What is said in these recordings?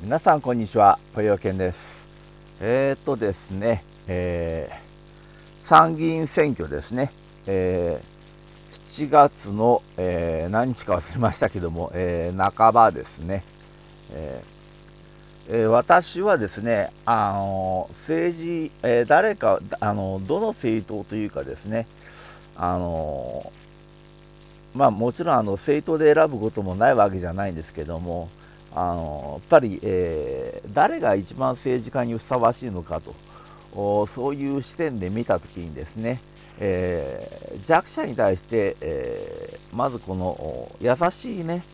皆さんこんにちは、ぽよけんです。えー、っとですね、えー、参議院選挙ですね、えー、7月の、えー、何日か忘れましたけども、えー、半ばですね、えーえー、私はですね、あの政治、えー、誰かあの、どの政党というかですね、あのまあ、もちろんあの政党で選ぶこともないわけじゃないんですけども、あのやっぱり、えー、誰が一番政治家にふさわしいのかと、そういう視点で見たときにですね、えー、弱者に対して、えー、まずこの優しいね、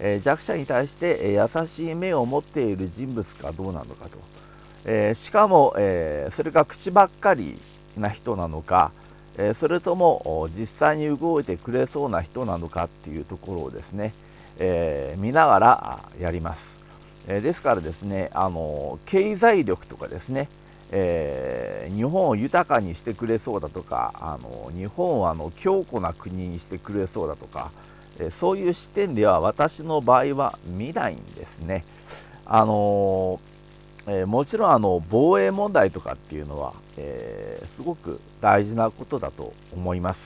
え弱者に対して優しい目を持っている人物かどうなのかと、えしかも、えそれが口ばっかりな人なのか、えそれとも実際に動いてくれそうな人なのかっていうところをですね、えー、見ながらやります。えー、ですからですね、あの経済力とかですね、えー、日本を豊かにしてくれそうだとか、あの日本をあの強固な国にしてくれそうだとか、えそういう視点では私の場合は見ないんですね。あのえもちろんあの防衛問題とかっていうのは、えすごく大事なことだと思います。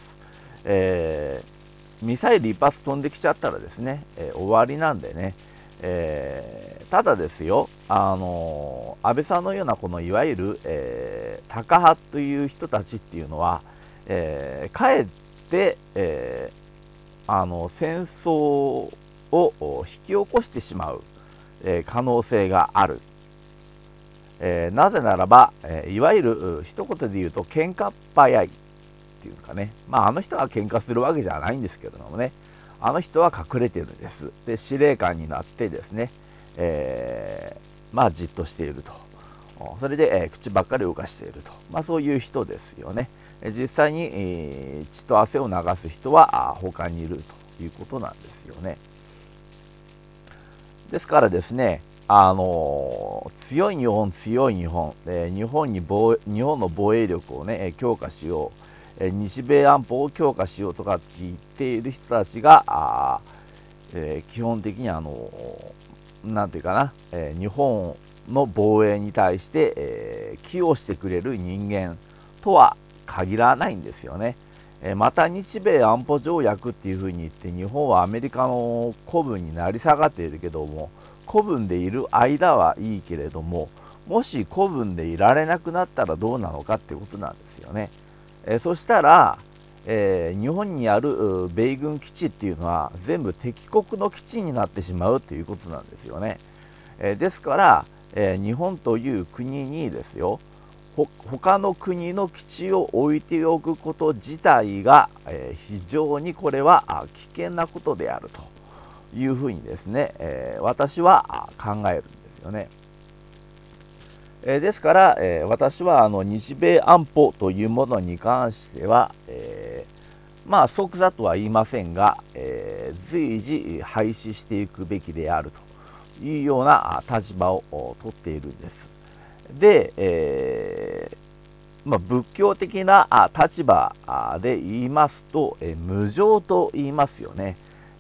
えーミサイル一発飛んできちゃったらですね、えー、終わりなんでね、えー、ただですよ、あの安倍さんのようなこのいわゆる、えー、タカ派という人たちっていうのは、えかえって、えあの戦争を引き起こしてしまう、え可能性がある。えなぜならば、えいわゆる一言で言うと喧嘩っ早いっていうかね、まあ、あの人が喧嘩するわけじゃないんですけどもね、あの人は隠れてるんです。で、司令官になってですね、えー、まあ、じっとしていると。それで、えー、口ばっかり動かしていると。まあ、そういう人ですよね。実際に、えー、血と汗を流す人は他にいるということなんですよね。ですからですね、あの強い日本、強い日本、えー、日本に防日本の防衛力を、ね、強化しよう、日米安保を強化しようとかって言っている人たちが、えー、基本的にあの、なんていうかな、えー、日本の防衛に対して、えー、寄与してくれる人間とは限らないんですよね。えまた日米安保条約っていうふうに言って日本はアメリカの古文になり下がっているけども古文でいる間はいいけれどももし古文でいられなくなったらどうなのかってことなんですよね。えそしたら、えー、日本にある米軍基地っていうのは全部敵国の基地になってしまうということなんですよね。えー、ですから、えー、日本という国にですよ他の国の基地を置いておくこと自体が、え非常にこれは危険なことであるというふうにですね、え私は考えるんですよね。えですから、え私はあの日米安保というものに関しては、え、まあ、即座とは言いませんが、え、随時廃止していくべきであるというような立場をとっているんです。で、え、まあ、仏教的な立場で言いますと、え無常と言いますよね。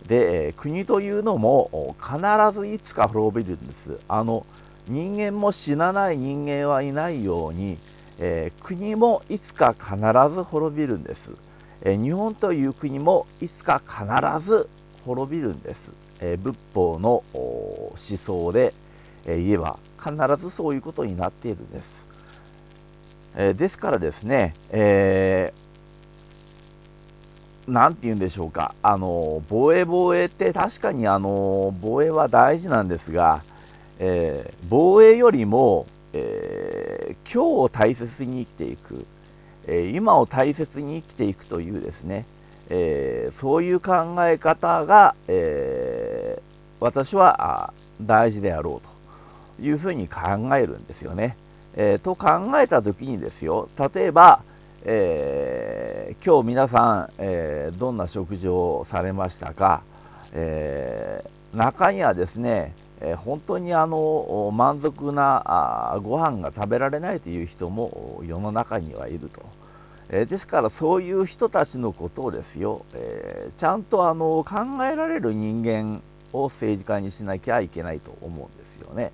で、国というのも必ずいつか滅びるんです。あの人間も死なない人間はいないように、えー、国もいつか必ず滅びるんです、えー、日本という国もいつか必ず滅びるんです、えー、仏法の思想で、え言えば必ずそういうことになっているんです、えですからですね、えなんて言うんでしょうか、あの防衛防衛って確かにあの防衛は大事なんですが、えー、防衛よりも、えー、今日を大切に生きていく、え、今を大切に生きていくというですね、えそういう考え方が、え私は大事であろうというふうに考えるんですよね。えと考えたときにですよ、例えば、え今日皆さん、えーどんな食事をされましたか、え中にはですね、え本当にあの満足なご飯が食べられないという人も世の中にはいると、えですからそういう人たちのことをですよ、えちゃんとあの考えられる人間を政治家にしなきゃいけないと思うんですよね。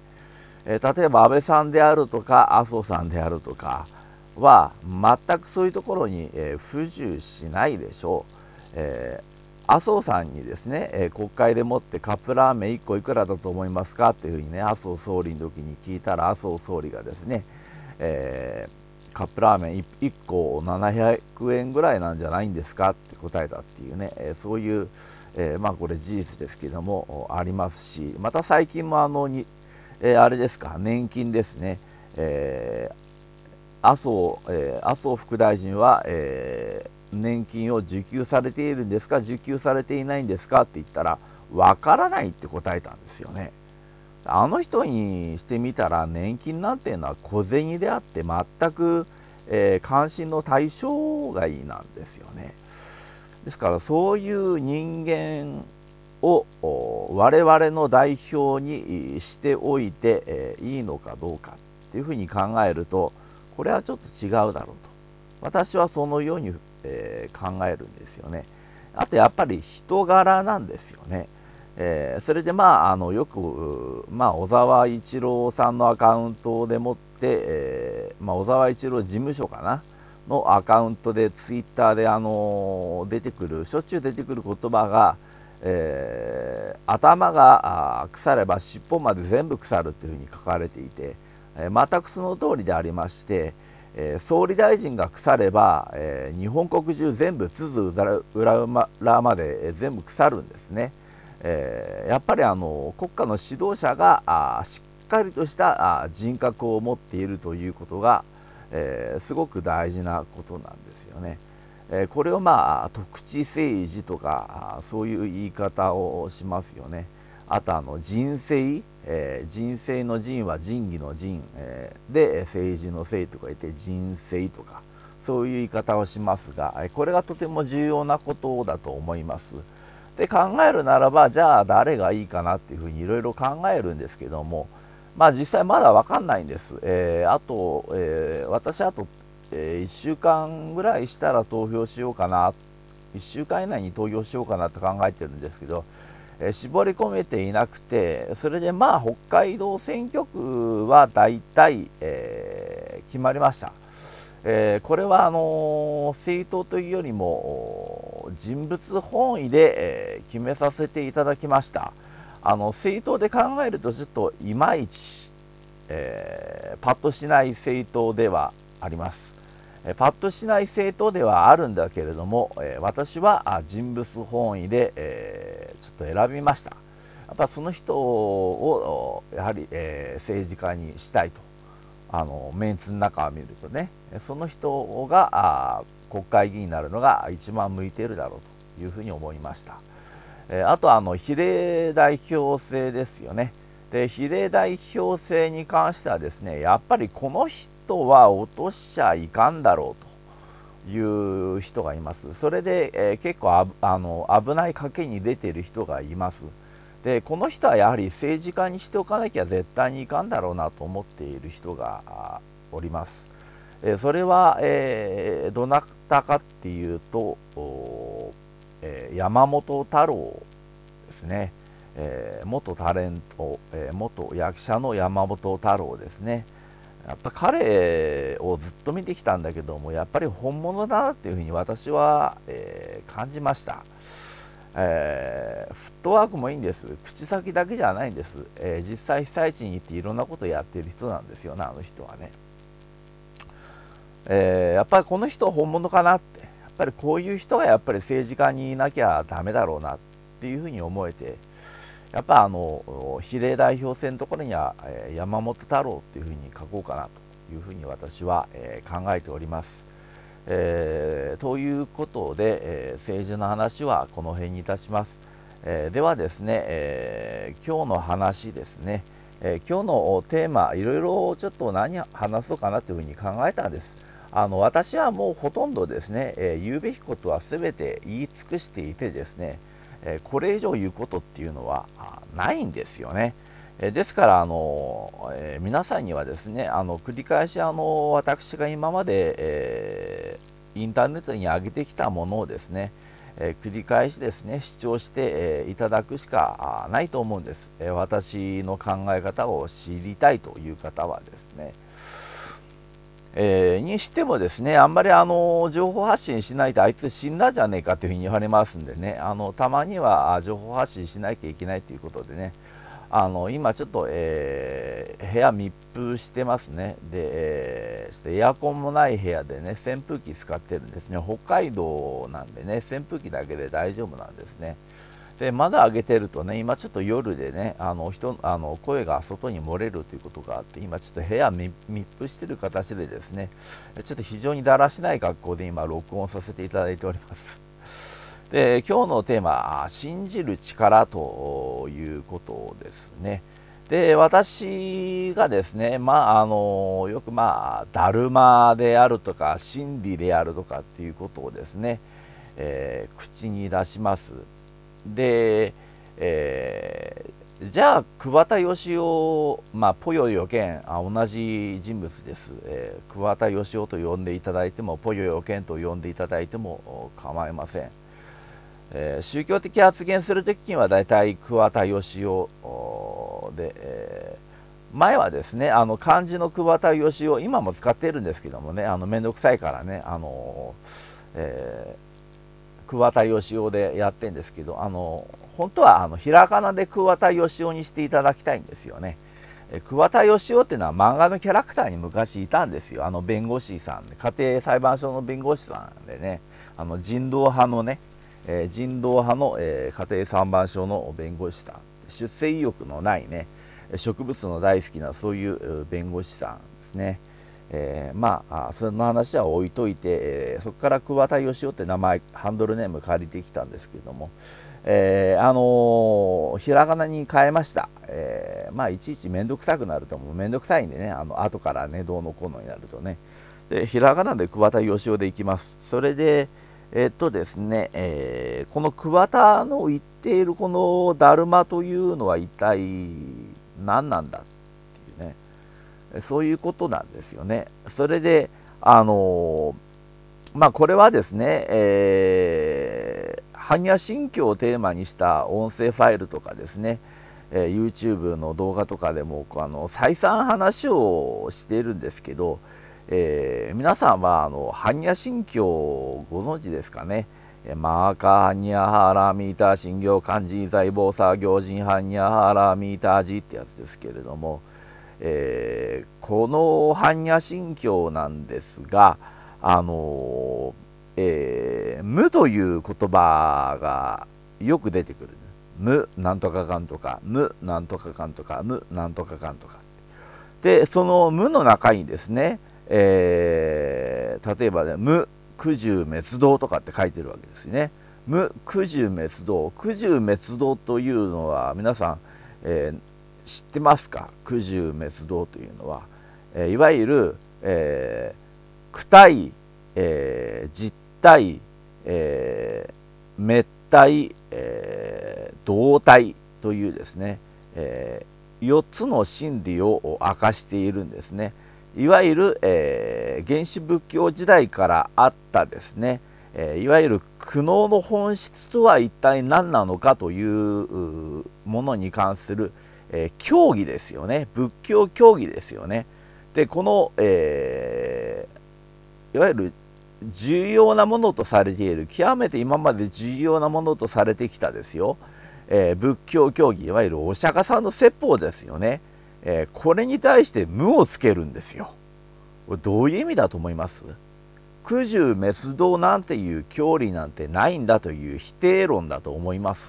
え例えば安倍さんであるとか麻生さんであるとかは全くそういうところに、え不自由しないでしょう、え麻生さんにですね、え国会でもってカップラーメン1個いくらだと思いますか？っていうふうにね麻生総理の時に聞いたら麻生総理がですね、えー、カップラーメン 1, 個700円ぐらいなんじゃないんですか？って答えたっていうね、えそういう、えー、まあこれ事実ですけどもありますしまた最近もあのに、えー、あれですか？年金ですね、え麻生、え麻生副大臣は、え年金を受給されているんですか？受給されていないんですか？って言ったらわからないって答えたんですよね。あの人にしてみたら年金なんていうのは小銭であって全く、えー、関心の対象外なんですよね。ですからそういう人間を我々の代表にしておいて、えー、いいのかどうかっていうふうに考えるとこれはちょっと違うだろうと。私はそのようにえー、考えるんですよね。あとやっぱり人柄なんですよね。えー、それでまああのよく、まあ、小沢一郎さんのアカウントでもって、えー、まあ、小沢一郎事務所かな？のアカウントでツイッターであの出てくるしょっちゅう出てくる言葉が、えー、頭が腐れば尻尾まで全部腐るというふうに書かれていて、え全くその通りでありまして、えー、総理大臣が腐れば、えー、日本国中全部津々浦々まで、全部腐るんですね、えやっぱりあの国家の指導者があしっかりとしたあ人格を持っているということが、えすごく大事なことなんですよね、えこれをまあ特地政治とかそういう言い方をしますよねあとあの人生、えー、人生の人は仁義の仁、えー、で政治の政とか言って人生とかそういう言い方をしますがこれがとても重要なことだと思います。で考えるならばじゃあ誰がいいかなっていうふうにいろいろ考えるんですけどもまあ実際まだ分かんないんです。えー、あと、え私あと、え1週間ぐらいしたら投票しようかな1週間以内に投票しようかなと考えてるんですけど絞り込めていなくて、それでまあ北海道選挙区は大体、えー、決まりました。えー、これはあの政党というよりも人物本位で、え、決めさせていただきました。あの政党で考えるとちょっといまいち、えパッとしない政党ではあります。パッとしない政党ではあるんだけれども、私は人物本位で、えちょっと選びました。やっぱその人をやはり、え政治家にしたいと。あのメンツの中を見るとね、その人が国会議員になるのが一番向いてるだろうというふうに思いました。えあとあの比例代表制ですよね。で比例代表制に関してはですねやっぱりこの人人は落としちゃいかんだろうという人がいます。それで、えー、結構あの危ない賭けに出てる人がいます。でこの人はやはり政治家にしておかなきゃ絶対にいかんだろうなと思っている人がおります。えそれは、えー、どなたかっていうと、えー、山本太郎ですね、えー、元タレント、え元役者の山本太郎ですね。やっぱ彼をずっと見てきたんだけども、やっぱり本物だなっていうふうに私は、えー、感じました、えー、フットワークもいいんです。口先だけじゃないんです。えー、実際被災地に行っていろんなことをやってる人なんですよね、あの人はね。えやっぱりこの人は本物かなって、やっぱりこういう人がやっぱり政治家にいなきゃだめだろうなっていうふうに思えて、やっぱあの比例代表選のところには、え山本太郎っていうふうに書こうかなというふうに私は、え考えております。えー、ということで、え、政治の話はこの辺にいたします。え、ではですね、え今日の話ですね、え今日のテーマ、いろいろちょっと何話そうかなというふうに考えたんです。あの私はもうほとんどですね、え言うべきことは全て言い尽くしていてですね、えこれ以上言うことっていうのはないんですよね。えですからあの、え皆さんにはですねあの繰り返しあの私が今まで、えインターネットに上げてきたものをですね、え繰り返しですね主張して、えいただくしかないと思うんです、え私の考え方を知りたいという方はですね、えー、にしてもですね、あんまりあの情報発信しないとあいつ死んだじゃねえかというふうに言われますんでね、あのたまには情報発信しなきゃいけないということでね、あの今ちょっと、えー、部屋密封してますね。で、えー、エアコンもない部屋でね、扇風機使ってるんですね。北海道なんでね、扇風機だけで大丈夫なんですね。で窓上げてるとね、今ちょっと夜でね、あの人あの声が外に漏れるということがあって、今ちょっと部屋密封してる形でですね、ちょっと非常にだらしない格好で今、録音させていただいております。で今日のテーマ、信じる力ということですね。で私がですね、まあ、あのよく、まあ、だるまであるとか、真理であるとかっていうことをですね、えー、口に出します。で、えー、じゃあ、桑田義雄、まあ、ぽよよけんあ、同じ人物です、えー、桑田義雄と呼んでいただいても、ぽよよけんと呼んでいただいても構いません。えー、宗教的発言するときには大体桑田義雄で、えー、前はですね、あの漢字の桑田義雄、今も使っているんですけどもね、あのめんどくさいからね、あのえー桑田義雄でやってるんですけど、あの本当はあのひらがなで桑田義雄にしていただきたいんですよね。え桑田義雄っていうのは漫画のキャラクターに昔いたんですよ。あの弁護士さん、家庭裁判所の弁護士さんでね、あの人道派のね、えー、人道派の、えー、家庭裁判所の弁護士さん、出世意欲のないね、植物の大好きなそういう弁護士さんですね。えー、まあ、その話は置いといて、えー、そこから桑田義雄って名前、ハンドルネーム借りてきたんですけども、えー、あの、ひらがなに変えました。えまあ、いちいちめんどくさくなると、もうめんどくさいんでね、あの後からね、どうのこうのになるとね。で、ひらがなで桑田義雄でいきます。それで、えっとですね、えこの桑田の言っているこのだるまというのは一体何なんだそういうことなんですよね。それで、あのまあ、これはですね、えー、般若心経をテーマにした音声ファイルとかですね、え、YouTube の動画とかでもあの再三話をしているんですけど、えー、皆さんはあの般若心経をご存知ですかね？マーカーニャハラミーター、神行漢字財宝作業人般若ハラミータージってやつですけれども、えー、この般若心経なんですが、あのえー、無という言葉がよく出てくる。無なんとかかんとか、無なんとかかんとか、無なんとかかんとか。で、その無の中にですね、えー、例えばね、無苦渋滅動とかって書いてるわけですね。無苦渋滅動。苦渋滅動というのは皆さん、えー知ってますか？九十滅動というのは、えー、いわゆる、えー、躯体、えー、実体、えー、滅体、えー、動体というですね、えー、4つの真理を明かしているんですね。いわゆる、えー、原始仏教時代からあったですね、えー、いわゆる苦悩の本質とは一体何なのかというものに関する、えー、教義ですよね。仏教教義ですよね。で、この、えー、いわゆる重要なものとされている、極めて今まで重要なものとされてきたですよ。えー、仏教教義、いわゆるお釈迦さんの説法ですよね。えー、これに対して無をつけるんですよ。これどういう意味だと思います？苦渋滅動なんていう教理なんてないんだという否定論だと思います。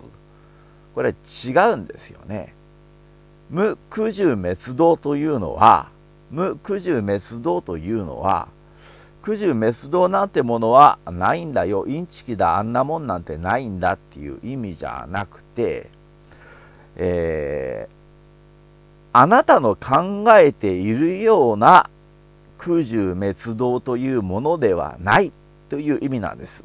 これ違うんですよね。無苦渋滅動というのは、無苦渋滅動というのは、苦渋滅動なんてものはないんだよ、インチキだ、あんなもんなんてないんだっていう意味じゃなくて、えー、あなたの考えているような苦渋滅動というものではないという意味なんです。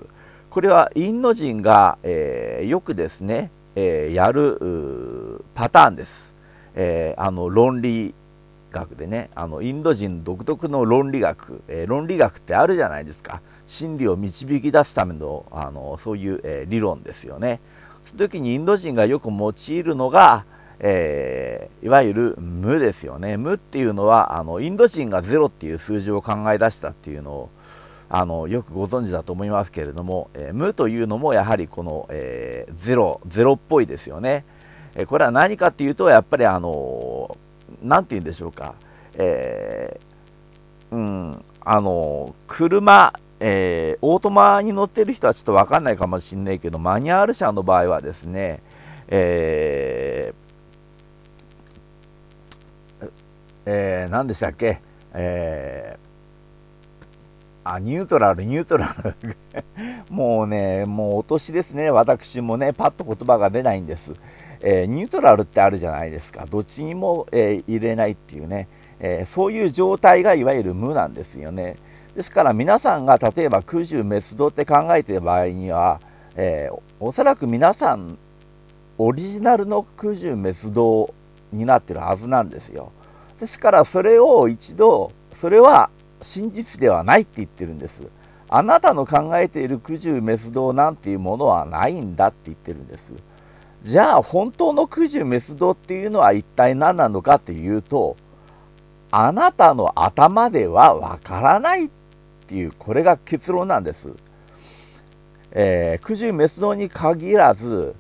これはインド人が、えー、よくですね、えー、やるパターンです。えー、あの論理学でねあのインド人独特の論理学、えー、論理学ってあるじゃないですか真理を導き出すためのあのそういう、えー、理論ですよね。その時にインド人がよく用いるのが、えー、いわゆる無ですよね。無っていうのはあのインド人がゼロっていう数字を考え出したっていうのをあのよくご存知だと思いますけれども、え、無というのもやはりこの、えー、ゼロゼロっぽいですよね。えこれは何かっていうとやっぱりあの何て言うんでしょうか、えうん、あの車えー、オートマに乗ってる人はちょっと分かんないかもしれないけど、マニュアル車の場合はですね、えー、えー、何でしたっけ、えー、あ、ニュートラル、ニュートラル。もうね、もうお年ですね、私もね、パッと言葉が出ないんです。え、ニュートラルってあるじゃないですか。どっちにも、え、入れないっていうね、え、そういう状態がいわゆる無なんですよね。ですから皆さんが例えば空中滅動って考えている場合には、え、おそらく皆さんオリジナルの空中滅動になってるはずなんですよ。ですからそれを一度、それは真実ではないって言ってるんです。あなたの考えている空中滅動なんていうものはないんだって言ってるんです。じゃあ本当の空中滅動っていうのは一体何なのかっていうと、あなたの頭ではわからないっていう、これが結論なんです。えー、九十滅動に限らず、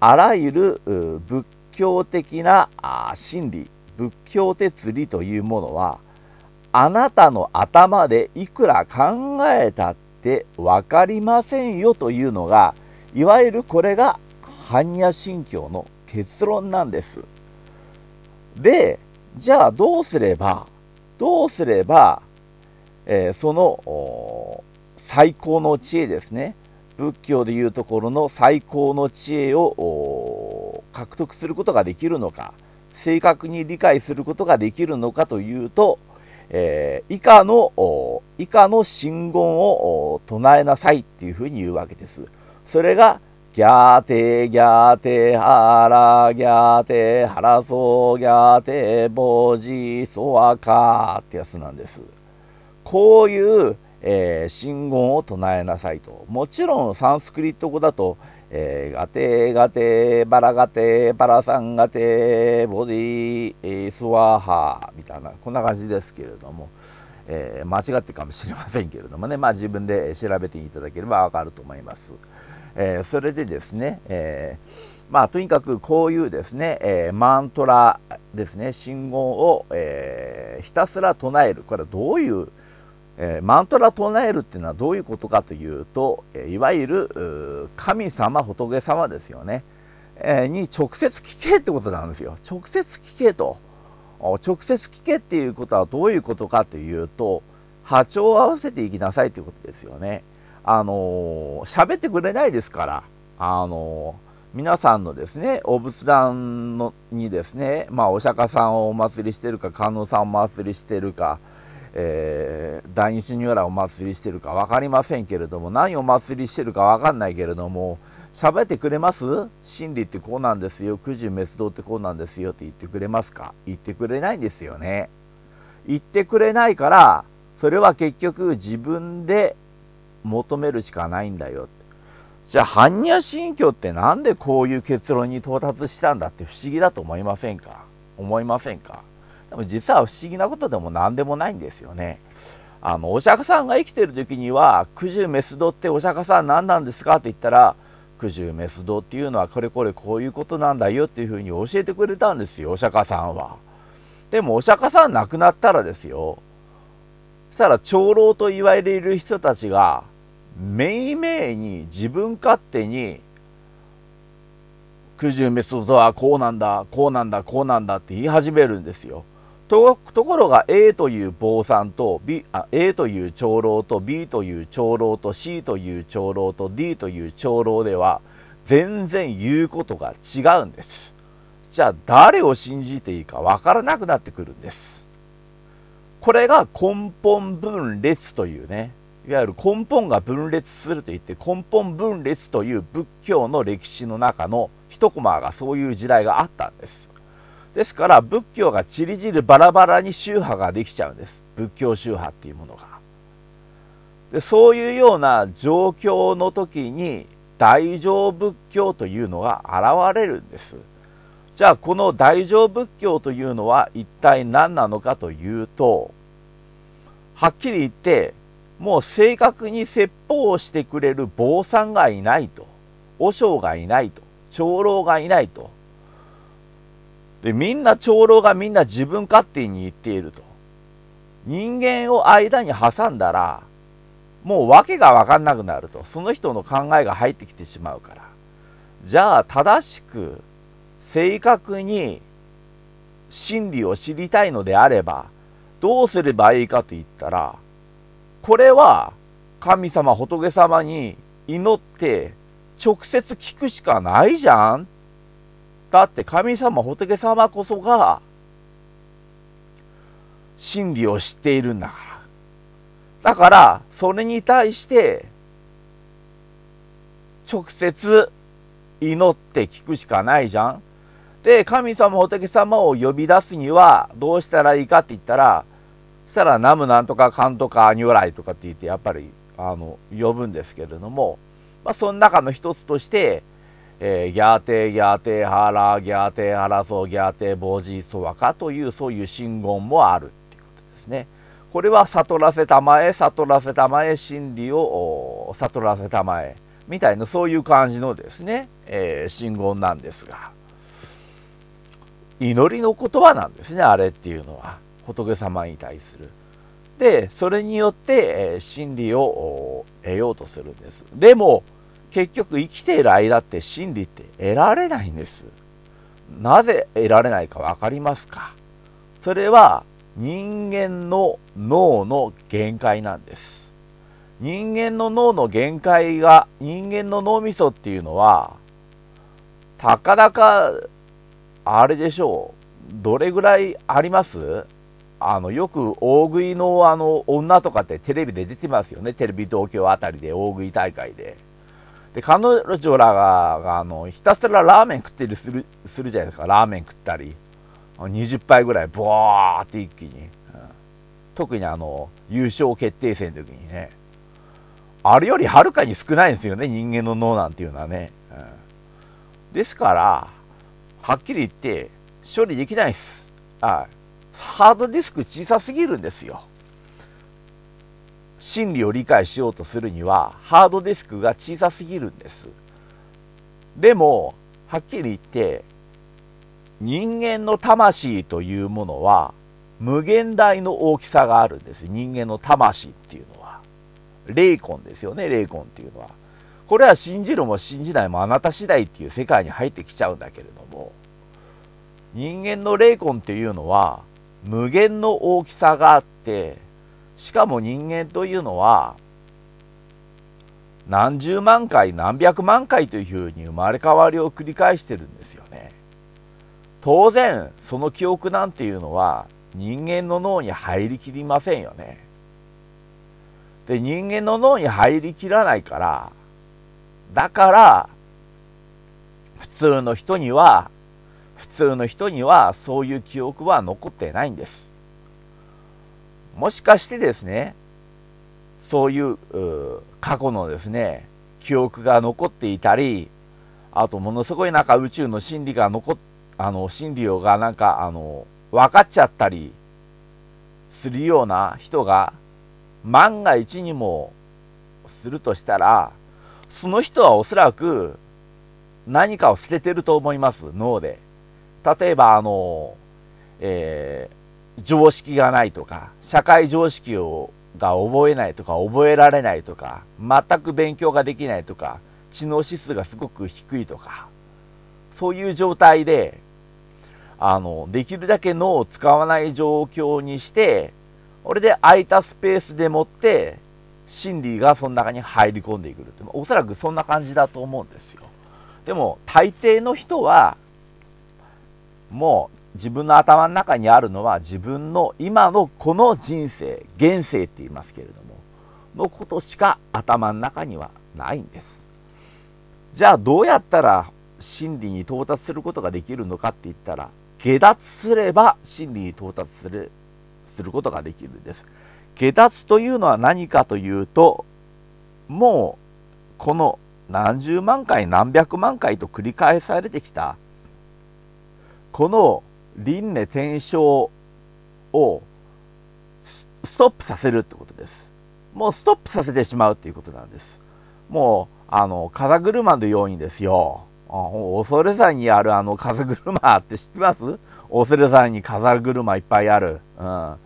あらゆる仏教的な真理、仏教哲理というものは、あなたの頭でいくら考えたって分かりませんよというのが、いわゆるこれが般若心経の結論なんです。で、じゃあどうすれば、どうすればえー、その最高の知恵ですね、仏教でいうところの最高の知恵を獲得することができるのか、正確に理解することができるのかというと、えー、以下の、以下の信言を唱えなさいっていうふうに言うわけです。それが、ギャーテギャーテハラギャーテハラソギャーテボジソワカーってやつなんです。こういう、えー、信言を唱えなさいと。もちろんサンスクリット語だと、えー、ガテガテバラガテバラサンガテボディ、えー、スワハーみたいなこんな感じですけれども、えー、間違ってかもしれませんけれどもね、まあ、自分で調べていただければわかると思います。えー、それでですね、えー、まあ、とにかくこういうですね、えー、マントラですね、信号を、えひたすら唱える。これはどういうえ、マントラ唱えるっていうのはどういうことかというと、えいわゆる神様、仏様ですよね、え、に直接聞けってことなんですよ。直接聞けと。直接聞けっていうことはどういうことかというと、波長を合わせていきなさいということですよね。あの喋ってくれないですから、あの皆さんのですね、お仏壇のにですね、まあ、お釈迦さんをお祭りしてるか、観音さんをお祭りしてるか、えー、大日如来お祭りしてるか分かりませんけれども、何をお祭りしてるか分かんないけれども、喋ってくれます？真理ってこうなんですよ、九十滅動ってこうなんですよ。って言ってくれますか？言ってくれないんですよね。言ってくれないから、それは結局自分で求めるしかないんだよ。じゃあ、般若心経ってなんでこういう結論に到達したんだって不思議だと思いませんか？思いませんか？でも実は不思議なことでも何でもないんですよね。あの、お釈迦さんが生きてる時には、九十滅動ってお釈迦さん何なんですかって言ったら、九十滅動っていうのはこれこれこういうことなんだよっていうふうに教えてくれたんですよ、お釈迦さんは。でもお釈迦さん亡くなったらですよ、そしたら長老と言われる人たちが、めいめいに自分勝手に九十滅動とはこうなんだ、こうなんだ、こうなんだって言い始めるんですよ。とところが A という坊さんと B あ A という長老と B という長老と C という長老と D という長老では全然言うことが違うんです。じゃあ誰を信じていいかわからなくなってくるんです。これが根本分裂というね、いわゆる根本が分裂するといって根本分裂という仏教の歴史の中の一コマがそういう時代があったんです。ですから仏教がちりぢりバラバラに宗派ができちゃうんです。仏教宗派っていうものが。でそういうような状況の時に大乗仏教というのが現れるんです。じゃあこの大乗仏教というのは一体何なのかというと、はっきり言って、もう正確に説法をしてくれる坊さんがいないと、和尚がいないと、長老がいないと。で、みんな長老がみんな自分勝手に言っていると。人間を間に挟んだら、もう訳がわかんなくなると。その人の考えが入ってきてしまうから。じゃあ、正しく正確に真理を知りたいのであれば、どうすればいいかと言ったら、これは神様、仏様に祈って直接聞くしかないじゃんだって神様、仏様こそが真理を知っているんだから。だから、それに対して直接祈って聞くしかないじゃんで、神様、仏様を呼び出すにはどうしたらいいかって言ったら、したらナムなんとかカンとか如来とかって言ってやっぱりあの呼ぶんですけれども、まあ、その中の一つとして、えー、ギャーテーギャーテーハラギャーテーハラソギャーテーボージーソワカというそういう真言もあるっていうことですね。これは悟らせたまえ、悟らせたまえ、真理を悟らせたまえ、みたいなそういう感じのですね、えー、信言なんですが。祈りの言葉なんですね、あれっていうのは。仏様に対する。で、それによって、え真理を得ようとするんです。でも、結局生きている間って真理って得られないんです。なぜ得られないか分かりますか？それは人間の脳の限界なんです。人間の脳の限界が、人間の脳みそっていうのは、たかだかあれでしょう、どれぐらいあります？あの、よく大食いのあの、女とかってテレビで出てますよね。テレビ東京あたりで大食い大会で。で、彼女らが、あの、ひたすらラーメン食ってるする、するじゃないですか。ラーメン食ったり。20杯ぐらい、ボーって一気に。うん、特にあの、優勝決定戦の時にね。あれよりはるかに少ないんですよね。人間の脳なんていうのはね。うん、ですから、はっきり言って、処理できないです。はい。ハードディスク小さすぎるんですよ。真理を理解しようとするには、ハードディスクが小さすぎるんです。でも、はっきり言って、人間の魂というものは、無限大の大きさがあるんです。人間の魂っていうのは。霊魂ですよね、霊魂っていうのは。これは信じるも信じないもあなた次第っていう世界に入ってきちゃうんだけれども、人間の霊魂っていうのは無限の大きさがあって、しかも人間というのは何十万回何百万回というふうに生まれ変わりを繰り返してるんですよね。当然、その記憶なんていうのは人間の脳に入りきりませんよね。で、人間の脳に入りきらないから、だから、普通の人には、通の人にはそういう記憶は残ってないんです。もしかしてですね、そういう過去のですね、記憶が残っていたり、あとものすごいなんか宇宙の真理が残っ、あの、真理をがなんか、あの、分かっちゃったりするような人が万が一にもするとしたら、その人はおそらく何かを捨ててると思います、脳で。例えば、あの、えー、常識がないとか、社会常識をが覚えないとか、覚えられないとか、全く勉強ができないとか、知能指数がすごく低いとか、そういう状態で、あの、できるだけ脳を使わない状況にして、これで空いたスペースでもって、真理がその中に入り込んでくるって。おそらくそんな感じだと思うんですよ。でも、大抵の人は、もう自分の頭の中にあるのは自分の今のこの人生、現世って言いますけれども、のことしか頭の中にはないんです。じゃあどうやったら真理に到達することができるのかって言ったら、下脱すれば真理に到達するすることができるんです。下脱というのは何かというと、もう、この何十万回、何百万回と繰り返されてきた、この輪廻転生をストップさせるってことです。もうストップさせてしまうっていうことなんです。もう、あの、風車のようにですよ。恐山にあるあの風車って知ってます？恐山に風車いっぱいある。うん。あ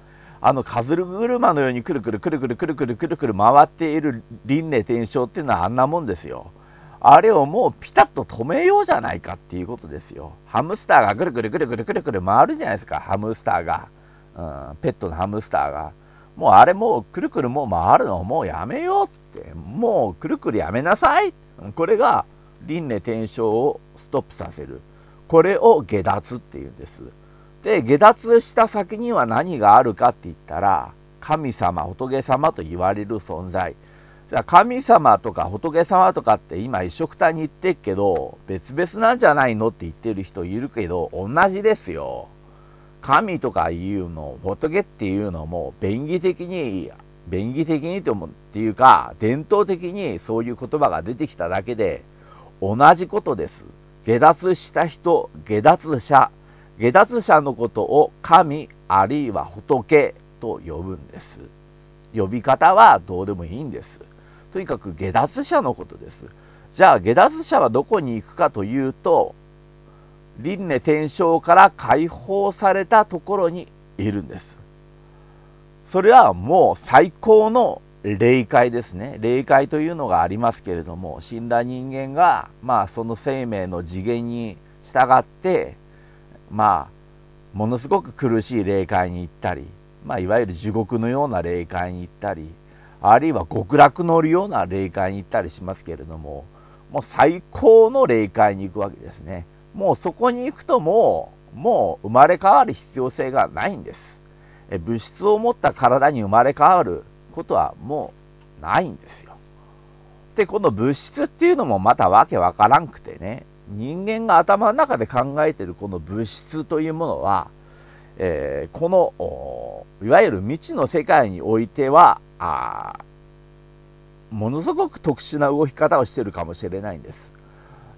の風車のようにくるくるくるくるくるくるくるくる回っている輪廻転生っていうのはあんなもんですよ。あれをもうピタッと止めようじゃないかっていうことですよ。ハムスターがくるくるくるくるくるくる回るじゃないですか、ハムスターが。うん、ペットのハムスターが。もうあれもうくるくるもう回るのもうやめようって、もうくるくるやめなさい。これが輪廻転生をストップさせる。これを下脱っていうんです。で、下脱した先には何があるかって言ったら、神様、仏様と言われる存在。じゃあ神様とか仏様とかって今一緒くたに言ってっけど、別々なんじゃないのって言ってる人いるけど、同じですよ。神とかいうの、仏っていうのも、便宜的に、便宜的にともっていうか、伝統的にそういう言葉が出てきただけで、同じことです。下脱した人、下脱者、下脱者のことを神あるいは仏と呼ぶんです。呼び方はどうでもいいんです。とにかく下脱者のことです。じゃあ下脱者はどこに行くかというと、輪廻転生から解放されたところにいるんです。それはもう最高の霊界ですね。霊界というのがありますけれども、死んだ人間が、まあその生命の次元に従って、まあ、ものすごく苦しい霊界に行ったり、まあいわゆる地獄のような霊界に行ったり、あるいは極楽のような霊界に行ったりしますけれども、もう最高の霊界に行くわけですね。もうそこに行くともう、もう生まれ変わる必要性がないんです。物質を持った体に生まれ変わることはもうないんですよ。で、この物質っていうのもまたわけわからんくてね、人間が頭の中で考えているこの物質というものは、えー、このいわゆる未知の世界においてはあものすごく特殊な動き方をしているかもしれないんです。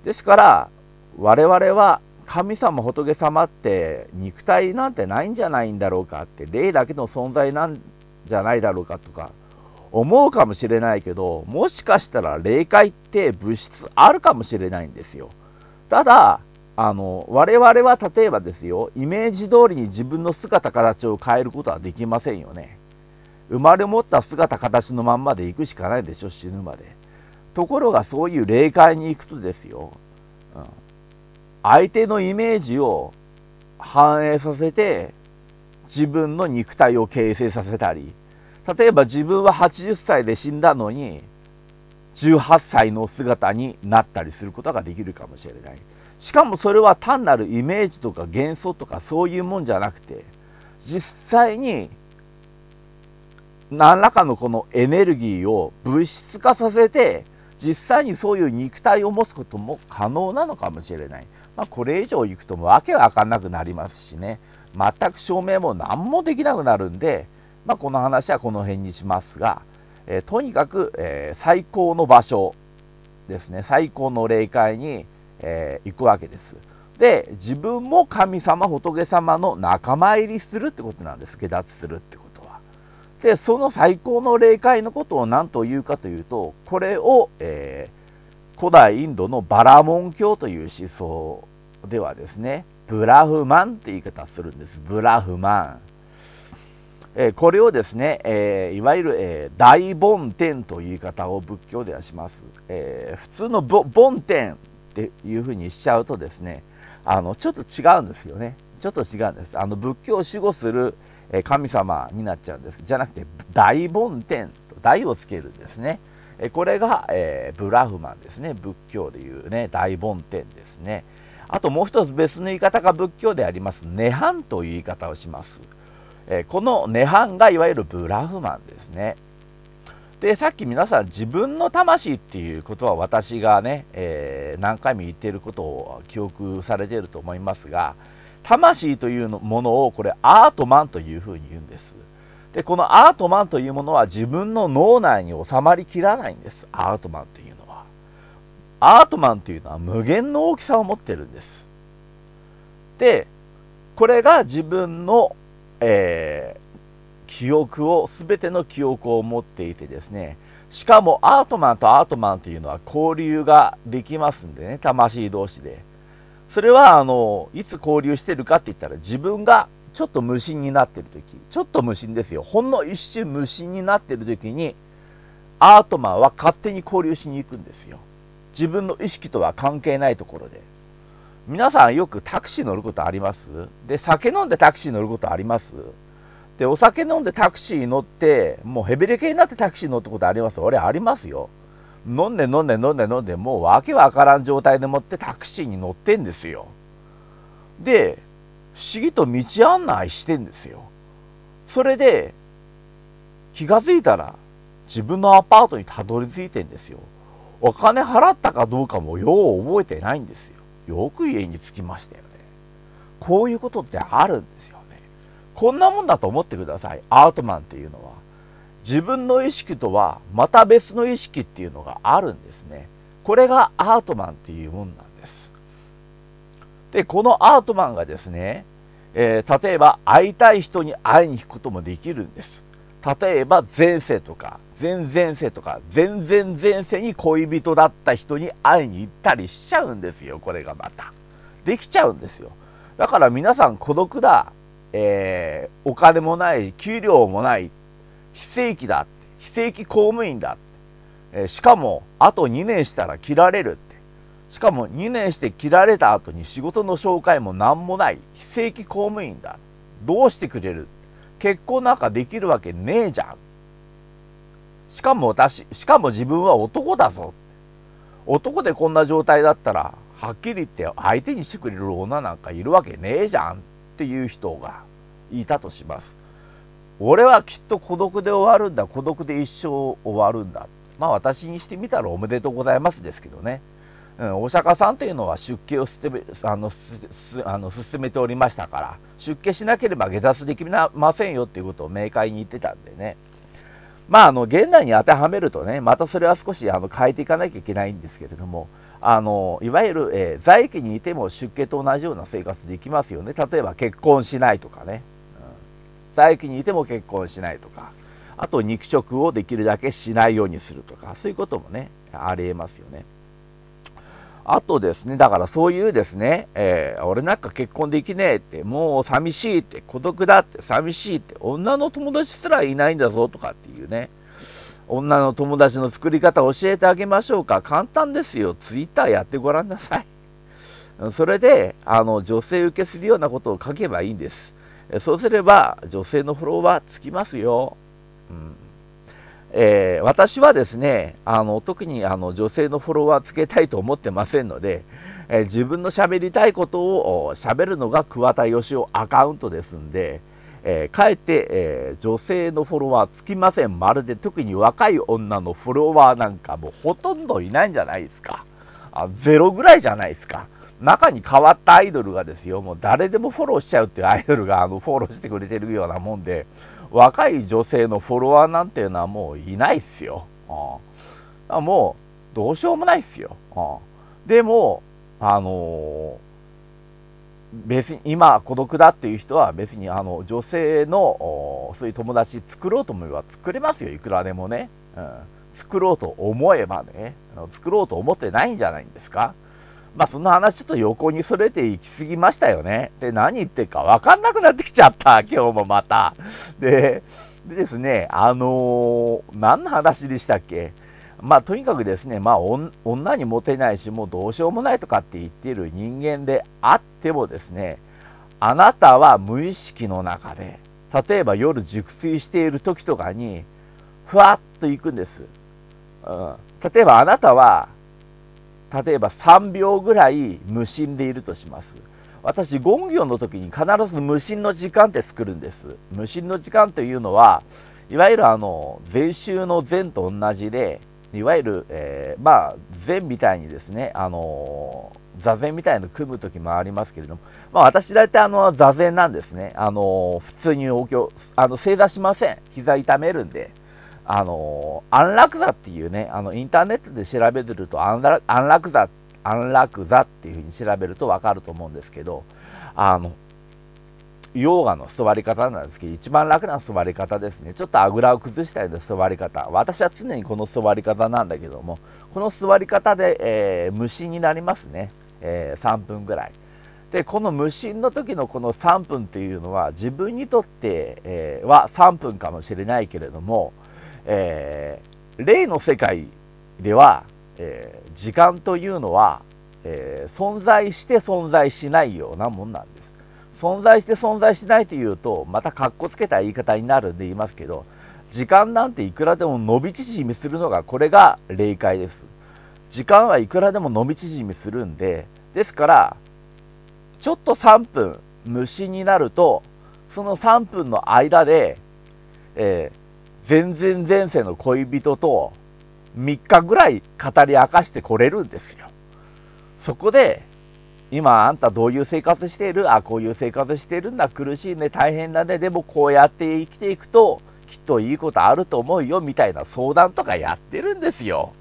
ですから我々は神様仏様って肉体なんてないんじゃないんだろうかって霊だけの存在なんじゃないだろうかとか思うかもしれないけどもしかしたら霊界って物質あるかもしれないんですよただあの我々は例えばですよイメージ通りに自分の姿形を変えることはできませんよね。生まれ持った姿形のまんまで行くしかないでしょ死ぬまで。ところがそういう霊界に行くとですよ、うん、相手のイメージを反映させて自分の肉体を形成させたり例えば自分は80歳で死んだのに18歳の姿になったりすることができるかもしれない。しかもそれは単なるイメージとか幻想とかそういうもんじゃなくて実際に何らかのこのエネルギーを物質化させて実際にそういう肉体を持つことも可能なのかもしれない。まあ、これ以上いくともわけわかんなくなりますしね、全く証明も何もできなくなるんで、まあ、この話はこの辺にしますが、えー、とにかく、えー、最高の場所ですね、最高の霊界に、えー、行くわけです。で、自分も神様、仏様の仲間入りするってことなんです。下脱するってことは。で、その最高の霊界のことを何というかというと、これを、えー、古代インドのバラモン教という思想ではですね、ブラフマンって言い方するんです。ブラフマン。え、これをですね、えー、いわゆる、えー、大梵天という言い方を仏教ではします。え普通の梵天っていうふうにしちゃうとですね、あのちょっと違うんですよね。ちょっと違うんです。あの仏教を守護する神様になっちゃうんです。じゃなくて、大梵天と大をつけるんですね。これが、えー、ブラフマンですね。仏教でいうね、大梵天ですね。あともう一つ別の言い方が仏教であります、涅槃という言い方をします。えこの涅槃がいわゆるブラフマンですね。で、さっき皆さん自分の魂っていうことは私がね、えー、何回も言っていることを記憶されていると思いますが、魂というものをこれアートマンというふうに言うんです。で、このアートマンというものは自分の脳内に収まりきらないんです。アートマンというのは。アートマンというのは無限の大きさを持ってるんです。で、これが自分の、えー、記憶を、すべての記憶を持っていてですね、しかもアートマンとアートマンというのは交流ができますんでね、魂同士で。それは、あの、いつ交流してるかって言ったら自分がちょっと無心になってる時、ちょっと無心ですよ。ほんの一瞬無心になってる時に、アートマンは勝手に交流しに行くんですよ。自分の意識とは関係ないところで。皆さんよくタクシー乗ることあります？で、酒飲んでタクシー乗ることあります？で、お酒飲んでタクシー乗って、もうヘベレケになってタクシー乗ったことあります？俺ありますよ。飲んで飲んで飲んで飲んで、もうわけわからん状態でもってタクシーに乗ってんですよ。で、不思議と道案内してんですよ。それで、気がついたら、自分のアパートにたどり着いてんですよ。お金払ったかどうかもよう覚えてないんですよ。よく家に着きましたよね。こういうことってあるんです。こんなもんだと思ってください。アートマンっていうのは。自分の意識とはまた別の意識っていうのがあるんですね。これがアートマンっていうもんなんです。で、このアートマンがですね、えー、例えば会いたい人に会いに行くこともできるんです。例えば前世とか、前々世とか、全然前世に恋人だった人に会いに行ったりしちゃうんですよ、これがまた。できちゃうんですよ。だから皆さん孤独だ、えー、お金もない、給料もない、非正規だ、非正規公務員だ、えー、しかもあと2年したら切られるって。しかも2年して切られた後に仕事の紹介も何もない、非正規公務員だ。どうしてくれる結婚なんかできるわけねえじゃん。しかも私、しかも自分は男だぞ。男でこんな状態だったら、はっきり言って相手にしてくれる女なんかいるわけねえじゃんっていう人がいたとします。俺はきっと孤独で終わるんだ、孤独で一生終わるんだ。まあ私にしてみたらおめでとうございますですけどね。うん、お釈迦さんというのは出家をあのあの進めておりましたから、出家しなければ下脱できませんよっていうことを明快に言ってたんでね。まあ、あの、現代に当てはめるとね、またそれは少しあの変えていかなきゃいけないんですけれども、あの、いわゆる、えー、在家にいても出家と同じような生活できますよね。例えば結婚しないとかね。うん、在家にいても結婚しないとか。あと肉食をできるだけしないようにするとか、そういうこともね、ありえますよね。あとですね、だからそういうですね、えー、俺なんか結婚できねえって、もう寂しいって、孤独だって、寂しいって、女の友達すらいないんだぞとかっていうね、女の友達の作り方教えてあげましょうか。簡単ですよ。ツイッターやってごらんなさい。それで、あの、女性受けするようなことを書けばいいんです。そうすれば、女性のフォロワーつきますよ。うんえー、私はですね、あの特にあの女性のフォロワーつけたいと思ってませんので、えー、自分の喋りたいことを喋るのが桑田義雄アカウントですんで、えー、かえって、えー、女性のフォロワーつきません。まるで特に若い女のフォロワーなんかもうほとんどいないんじゃないですか。あゼロぐらいじゃないですか。中に変わったアイドルがですよ、もう誰でもフォローしちゃうっていうアイドルがあのフォローしてくれてるようなもんで、若い女性のフォロワーなんていうのはもういないっすよ。うん、もう、どうしようもないっすよ。うん、でも、あのー、別に今孤独だっていう人は別にあの女性のそういう友達作ろうと思えば作れますよ、いくらでもね。うん、作ろうと思えばね、作ろうと思ってないんじゃないんですか。まあ、その話ちょっと横にそれて行き過ぎましたよね。で、何言ってるか分かんなくなってきちゃった、今日もまた。で、でですね、あのー、何の話でしたっけ？まあ、とにかくですね、まあ、女にモテないし、もうどうしようもないとかって言っている人間であってもですね、あなたは無意識の中で、例えば夜熟睡している時とかに、ふわっと行くんです。うん、例えばあなたは、例えば3秒ぐらい無心でいるとします。私、ゴン業の時に必ず無心の時間って作るんです。無心の時間というのは、いわゆるあの、禅宗の禅と同じで、いわゆる、えー、まあ、禅みたいにですね、あの座禅みたいの組む時もありますけれども、まあ、私大体あの座禅なんですね。あの普通にお経、あの正座しません。膝痛めるんで。あの安楽座っていうね、あのインターネットで調べてると安楽安楽座、安楽座っていうふうに調べるとわかると思うんですけど、あの、ヨーガの座り方なんですけど、一番楽な座り方ですね。ちょっとあぐらを崩したような座り方。私は常にこの座り方なんだけども、この座り方で、えー、無心になりますね。えー、3分ぐらい。で、この無心の時のこの3分っていうのは、自分にとって、は3分かもしれないけれども、えー、霊の世界では、え、時間というのは、え、存在して存在しないようなもんなんです。存在して存在しないというと、またかっこつけた言い方になるんで言いますけど、時間なんていくらでも伸び縮みするのが、これが霊界です。時間はいくらでも伸び縮みするんで、ですから、ちょっと3分無心になると、その3分の間で、え全然前世の恋人と3日ぐらい語り明かしてこれるんですよ。そこで、今あんたどういう生活している？あ、こういう生活しているんだ。苦しいね。大変だね。でもこうやって生きていくと、きっといいことあると思うよ。みたいな相談とかやってるんですよ。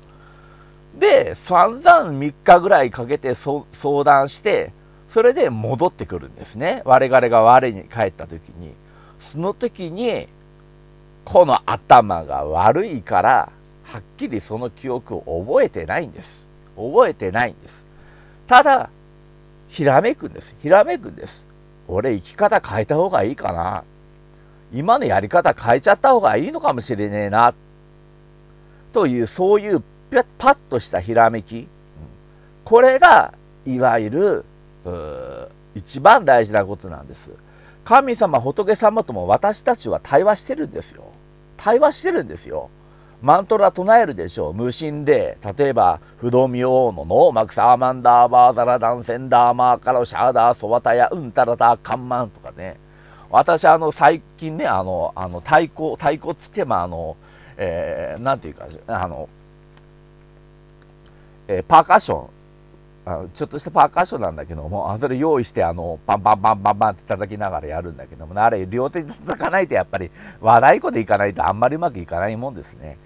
で、散々3日ぐらいかけて相談して、それで戻ってくるんですね。我々が我に帰った時に。その時に、この頭が悪いから、はっきりその記憶を覚えてないんです。覚えてないんです。ただ、ひらめくんです。ひらめくんです。俺、生き方変えた方がいいかな。今のやり方変えちゃった方がいいのかもしれねえな。という、そういうパッとしたひらめき。これが、いわゆる、一番大事なことなんです。神様、仏様とも私たちは対話してるんですよ。対話してるんですよ。マントラ唱えるでしょう。無心で、例えば、不動明王のノーマクサーマンダーバーザラダンセンダーマーカロシャーダーソワタヤウンタラタカンマンとかね。私、あの、最近ね、あの、あの、太鼓、太鼓つっても、あの、えー、なんていうか、あの、えー、パーカッション、あちょっとしたパーカッションなんだけども、それ用意して、あの、パンパンパンパンパンって叩きながらやるんだけども、あれ、両手で叩かないと、やっぱり、和太鼓でいかないとあんまりうまくいかないもんですね。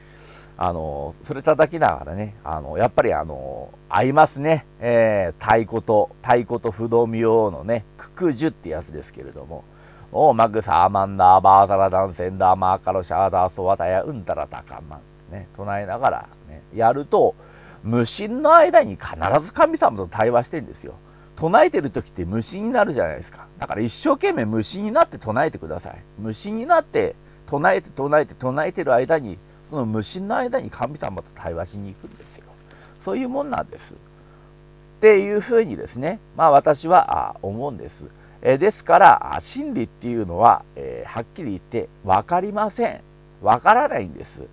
あの、それ叩きながらね、あの、やっぱりあの、合いますね。えー、太鼓と、太鼓と不動明王のね、ククジュってやつですけれども、オーマグサーマンダーバーザラダンセンダーマーカロシャーダーソワタヤウンタラタカンマンね、唱えながらね、やると、無心の間に必ず神様と対話してるんですよ。唱えてる時って無心になるじゃないですか。だから一生懸命無心になって唱えてください。無心になって唱えて唱えて唱えてる間にその無心の間に神様と対話しに行くんですよ。そういうもんなんです。っていうふうにですね、まあ私は思うんです。えですから、真理っていうのは、え、はっきり言って分かりません。分からないんです。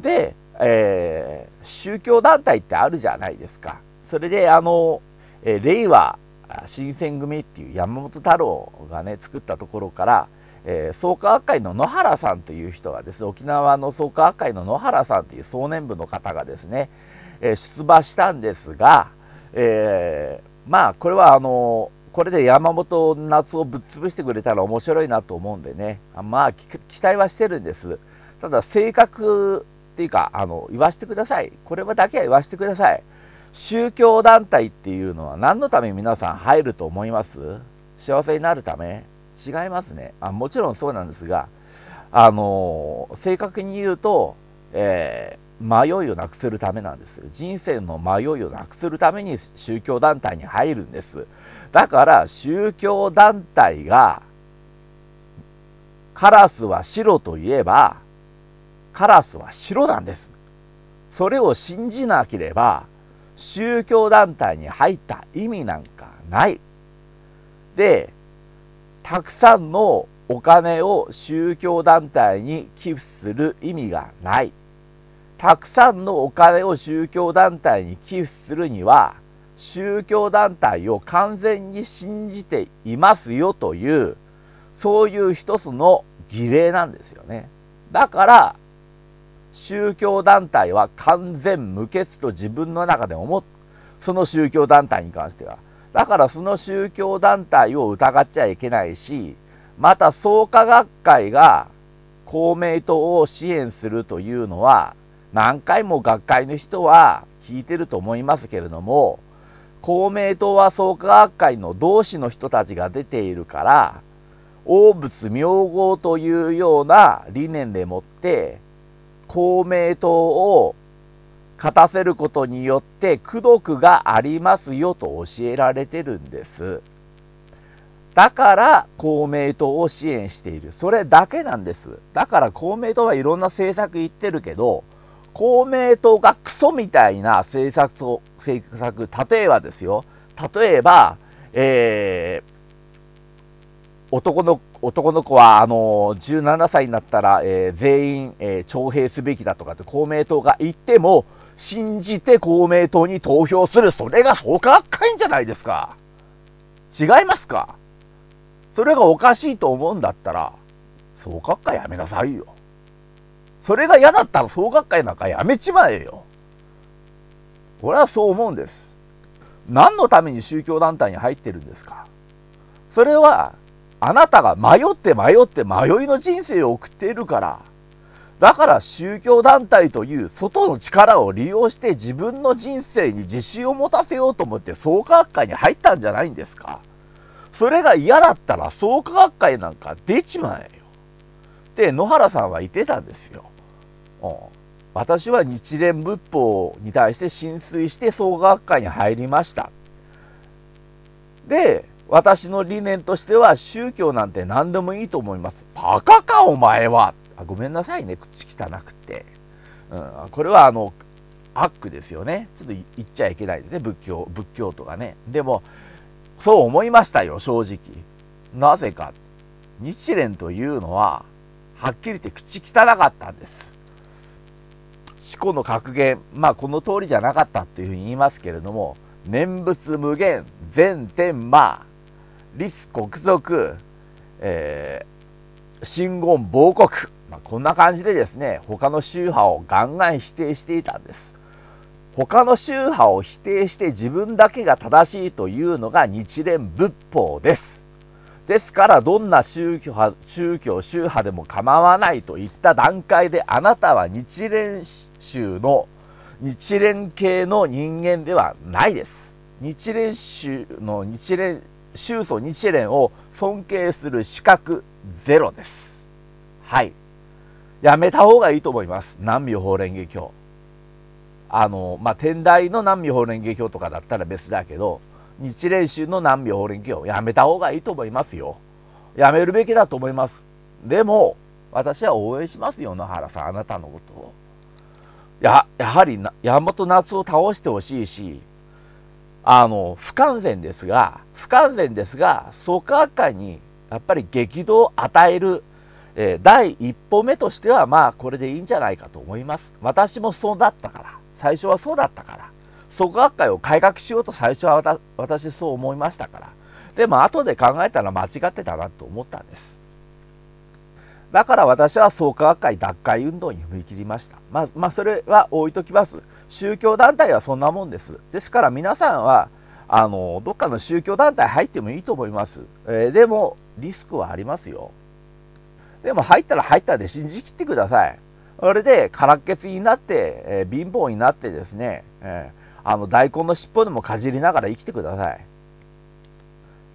で、えー、宗教団体ってあるじゃないですか。それで、あの、え、令和新選組っていう山本太郎がね、作ったところから、えー、創価学会の野原さんという人がですね、沖縄の創価学会の野原さんという総年部の方がですね、えー、出馬したんですが、えー、まあ、これはあの、これで山本夏をぶっ潰してくれたら面白いなと思うんでね、まあ、期待はしてるんです。ただ、性格っていうか、あの、言わせてください。これはだけは言わせてください。宗教団体っていうのは何のために皆さん入ると思います？幸せになるため？違いますねあ。もちろんそうなんですが、あの正確に言うと、えー、迷いをなくするためなんです。人生の迷いをなくするために宗教団体に入るんです。だから宗教団体がカラスは白といえばカラスは白なんです。それを信じなければ宗教団体に入った意味なんかない。で、たくさんのお金を宗教団体に寄付する意味がない。たくさんのお金を宗教団体に寄付するには、宗教団体を完全に信じていますよという、そういう一つの儀礼なんですよね。だから、宗教団体は完全無欠と自分の中で思っその宗教団体に関しては。だからその宗教団体を疑っちゃいけないし、また創価学会が公明党を支援するというのは、何回も学会の人は聞いてると思いますけれども、公明党は創価学会の同志の人たちが出ているから、王仏名号というような理念でもって、公明党を勝たせることによって功徳がありますよと教えられてるんです。だから公明党を支援している。それだけなんです。だから公明党はいろんな政策言ってるけど、公明党がクソみたいな政策を、政策、例えばですよ。例えば、えー、男の男の子はあの17歳になったら、えー、全員、えー、徴兵すべきだとかって公明党が言っても、信じて公明党に投票する、それが創価学会じゃないですか。違いますか？それがおかしいと思うんだったら、創価学会やめなさいよ。それが嫌だったら創価学会なんかやめちまえよ。俺はそう思うんです。何のために宗教団体に入ってるんですか？それはあなたが迷って迷って迷いの人生を送っているから、だから宗教団体という外の力を利用して自分の人生に自信を持たせようと思って創価学会に入ったんじゃないんですか？それが嫌だったら創価学会なんか出ちまえよ。って野原さんは言ってたんですよ。うん、私は日蓮仏法に対して浸水して創価学会に入りました。で、私の理念としては宗教なんて何でもいいと思います。バカかお前はあごめんなさいね、口汚くて。うん、これはあの、悪ですよね。ちょっと言っちゃいけないですね、仏教、仏教とかね。でも、そう思いましたよ、正直。なぜか。日蓮というのは、はっきり言って口汚かったんです。思考の格言、まあこの通りじゃなかったっていうふうに言いますけれども、念仏無限、全天魔、立国賊、えー、真言亡国、まあ、こんな感じでですね、他の宗派をガンガン否定していたんです。他の宗派を否定して自分だけが正しいというのが日蓮仏法です。ですからどんな宗教派宗教宗派でも構わないといった段階であなたは日蓮宗の日蓮系の人間ではないです。日蓮宗の日蓮宗祖日蓮を尊敬する資格ゼロです。はい。やめた方がいいと思います。南無法蓮華経。あの、まあ、天台の南無法蓮華経とかだったら別だけど、日蓮宗の南無法蓮華経、やめた方がいいと思いますよ。やめるべきだと思います。でも、私は応援しますよ、野原さん、あなたのことを。や、やはり山本夏を倒してほしいし、あの、不完全ですが、不完全ですが、創価学会にやっぱり激動を与えるえー、第一歩目としては、まあ、これでいいんじゃないかと思います。私もそうだったから。最初はそうだったから。創価学会を改革しようと最初は私そう思いましたから。でも、後で考えたら間違ってたなと思ったんです。だから私は創価学会脱会運動に踏み切りました。まあ、まあ、それは置いときます。宗教団体はそんなもんです。ですから皆さんは、あの、どっかの宗教団体入ってもいいと思います。えー、でも、リスクはありますよ。でも入ったら入ったで信じきってください。それで、空っけつになって、えー、貧乏になってですね、えー、あの、大根の尻尾でもかじりながら生きてください。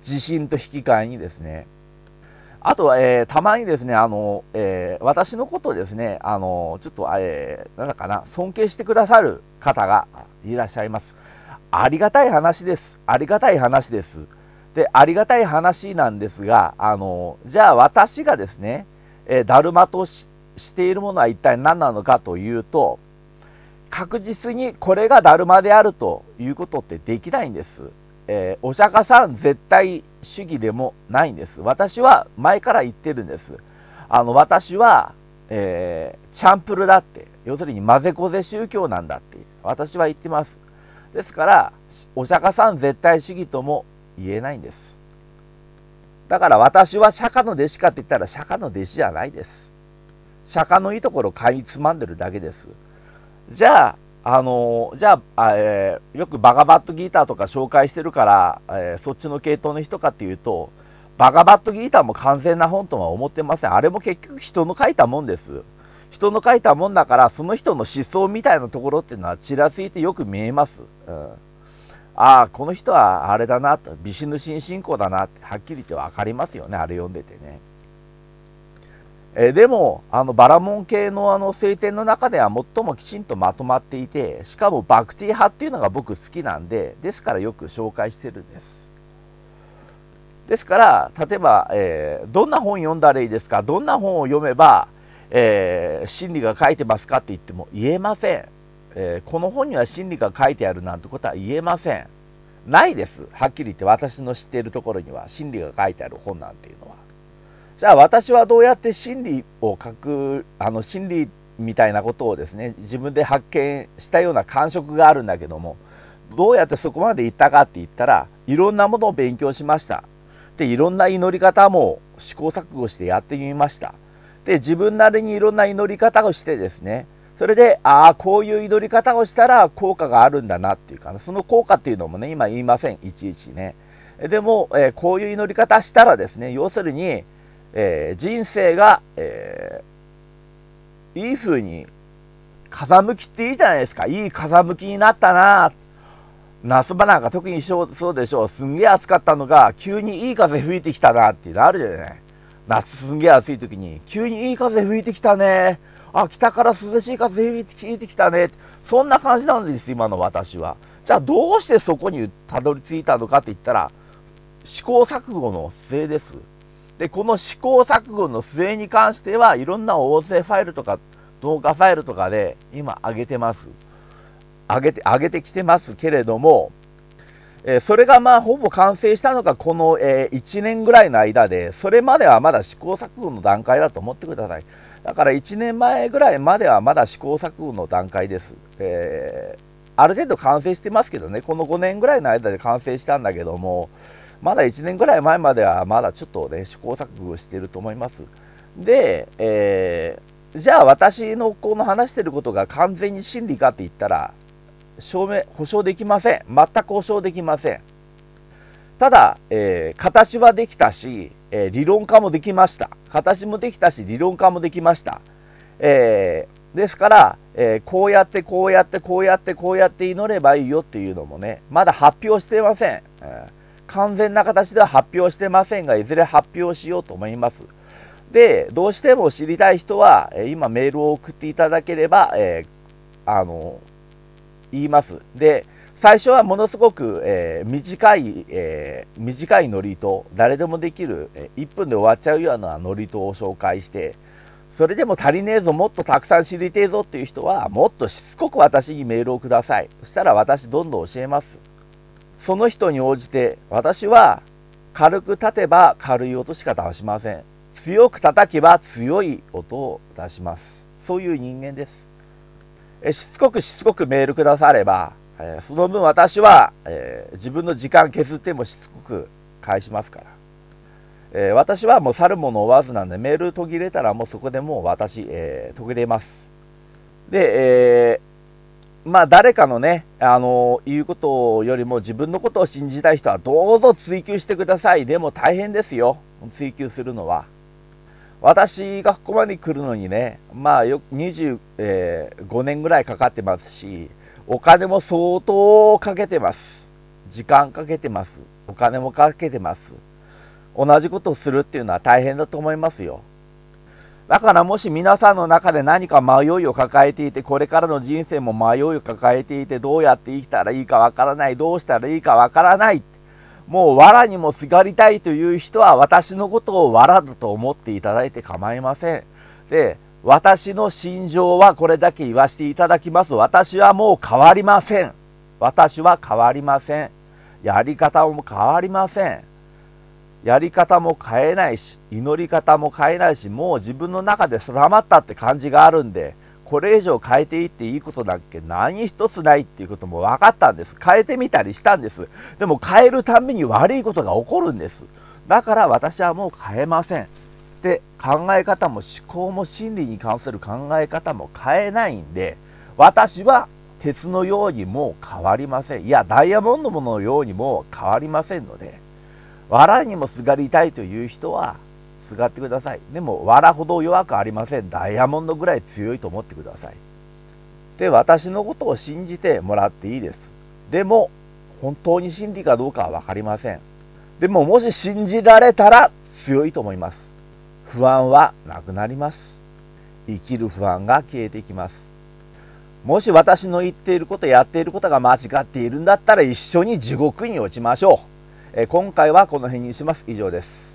地震と引き換えにですね。あとは、えー、たまにですね、あの、えー、私のことをですね、あの、ちょっと、えー、なんだかな、尊敬してくださる方がいらっしゃいます。ありがたい話です。ありがたい話です。で、ありがたい話なんですが、あの、じゃあ私がですね、えだるまとしているものは一体何なのかというと、確実にこれがだるまであるということってできないんです。えー、お釈迦さん絶対主義でもないんです。私は前から言ってるんです。あの、私は、えー、チャンプルだって、要するに混ぜこぜ宗教なんだって、私は言ってます。ですから、お釈迦さん絶対主義とも言えないんです。だから私は釈迦の弟子かって言ったら釈迦の弟子じゃないです。釈迦のいいところを買いつまんでるだけです。じゃあ、あのじゃあ、えー、よくバガバットギーターとか紹介してるから、えー、そっちの系統の人かっていうと、バガバットギーターも完全な本とは思ってません。あれも結局人の書いたもんです。人の書いたもんだから、その人の思想みたいなところっていうのはちらついてよく見えます。うん、ああ、この人はあれだなと、ビシヌシ信仰だなって、はっきり言って分かりますよね、あれ読んでてね。えでも、あのバラモン系のあの聖典の中では最もきちんとまとまっていて、しかもバクティ派っていうのが僕好きなんで、ですからよく紹介してるんです。ですから、例えば、えー、どんな本読んだらいいですか、どんな本を読めば、えー、真理が書いてますかって言っても言えません、えー、この本には真理が書いてあるなんてことは言えません。ないです。はっきり言って私の知っているところには真理が書いてある本なんていうのは。じゃあ私はどうやって真理を書く、あの真理みたいなことをですね、自分で発見したような感触があるんだけども、どうやってそこまで行ったかって言ったら、いろんなものを勉強しました。で、いろんな祈り方も試行錯誤してやってみました。で、自分なりにいろんな祈り方をしてですね、それで、ああ、こういう祈り方をしたら効果があるんだなっていうか、その効果っていうのもね、今言いません、いちいちね。でも、えー、こういう祈り方したらですね、要するに、えー、人生が、えー、いい風に風向きっていいじゃないですか。いい風向きになったな夏場なんか特にそうでしょう。すんげえ暑かったのが、急にいい風吹いてきたなっていうのあるじゃない。夏すんげえ暑い時に、急にいい風吹いてきたね。あ、北から涼しい風吹いてきたね。そんな感じなんです、今の私は。じゃあどうしてそこにたどり着いたのかって言ったら、試行錯誤の末です。で、この試行錯誤の末に関しては、いろんな音声ファイルとか動画ファイルとかで今上げてます。上げて、上げてきてますけれども、えそれがまあほぼ完成したのがこの、え1年ぐらいの間で、それまではまだ試行錯誤の段階だと思ってください。だから1年前ぐらいまではまだ試行錯誤の段階です。えー、ある程度完成してますけどね、この5年ぐらいの間で完成したんだけども、まだ1年ぐらい前まではまだちょっとね、試行錯誤してると思います。で、えー、じゃあ私のこの話してることが完全に真理かって言ったら、証明、保証できません。全く保証できません。ただ、えー、形はできたし、えー、理論化もできました。形もできたし、理論化もできました。えー、ですから、えこうやってこうやってこうやってこうやって祈ればいいよっていうのもね、まだ発表してません。え完全な形では発表してませんが、いずれ発表しようと思います。で、どうしても知りたい人は、今メールを送っていただければ、えあの、言います。で、最初はものすごく、えー、短い、えー、短いノリと、誰でもできる、え、1分で終わっちゃうようなノリとを紹介して、それでも足りねえぞ、もっとたくさん知りてえぞっていう人は、もっとしつこく私にメールをください。そしたら私どんどん教えます。その人に応じて、私は軽く立てば軽い音しか出しません。強く叩けば強い音を出します。そういう人間です。えしつこくしつこくメールくだされば、えその分私は、え自分の時間削ってもしつこく返しますから。え私はもう去るもの追わずなんで、メール途切れたらもうそこでもう私、え途切れます。で、え、まあ誰かのね、あの言うことよりも自分のことを信じたい人はどうぞ追求してください。でも大変ですよ。追求するのは。私がここまで来るのにね、まあよ25、年ぐらいかかってますし、お金も相当かけてます。時間かけてます。お金もかけてます。同じことをするっていうのは大変だと思いますよ。だからもし皆さんの中で何か迷いを抱えていて、これからの人生も迷いを抱えていて、どうやって生きたらいいかわからない、どうしたらいいかわからない。もう藁にもすがりたいという人は私のことを藁だと思っていただいて構いません。で、私の心情はこれだけ言わせていただきます。私はもう変わりません。私は変わりません。やり方も変わりません。やり方も変えないし、祈り方も変えないし、もう自分の中で定まったって感じがあるんで、これ以上変えていっていいことだっけ何一つないっていうことも分かったんです。変えてみたりしたんです。でも変えるために悪いことが起こるんです。だから私はもう変えません。で、考え方も思考も心理に関する考え方も変えないんで、私は鉄のようにもう変わりません。いや、ダイヤモンドものようにも変わりませんので、藁にもすがりたいという人は、すがってください。でも、藁ほど弱くありません。ダイヤモンドぐらい強いと思ってください。で、私のことを信じてもらっていいです。でも、本当に真理かどうかは分かりません。でも、もし信じられたら強いと思います。不安はなくなります。生きる不安が消えていきます。もし私の言っていること、やっていることが間違っているんだったら一緒に地獄に落ちましょう。え今回はこの辺にします。以上です。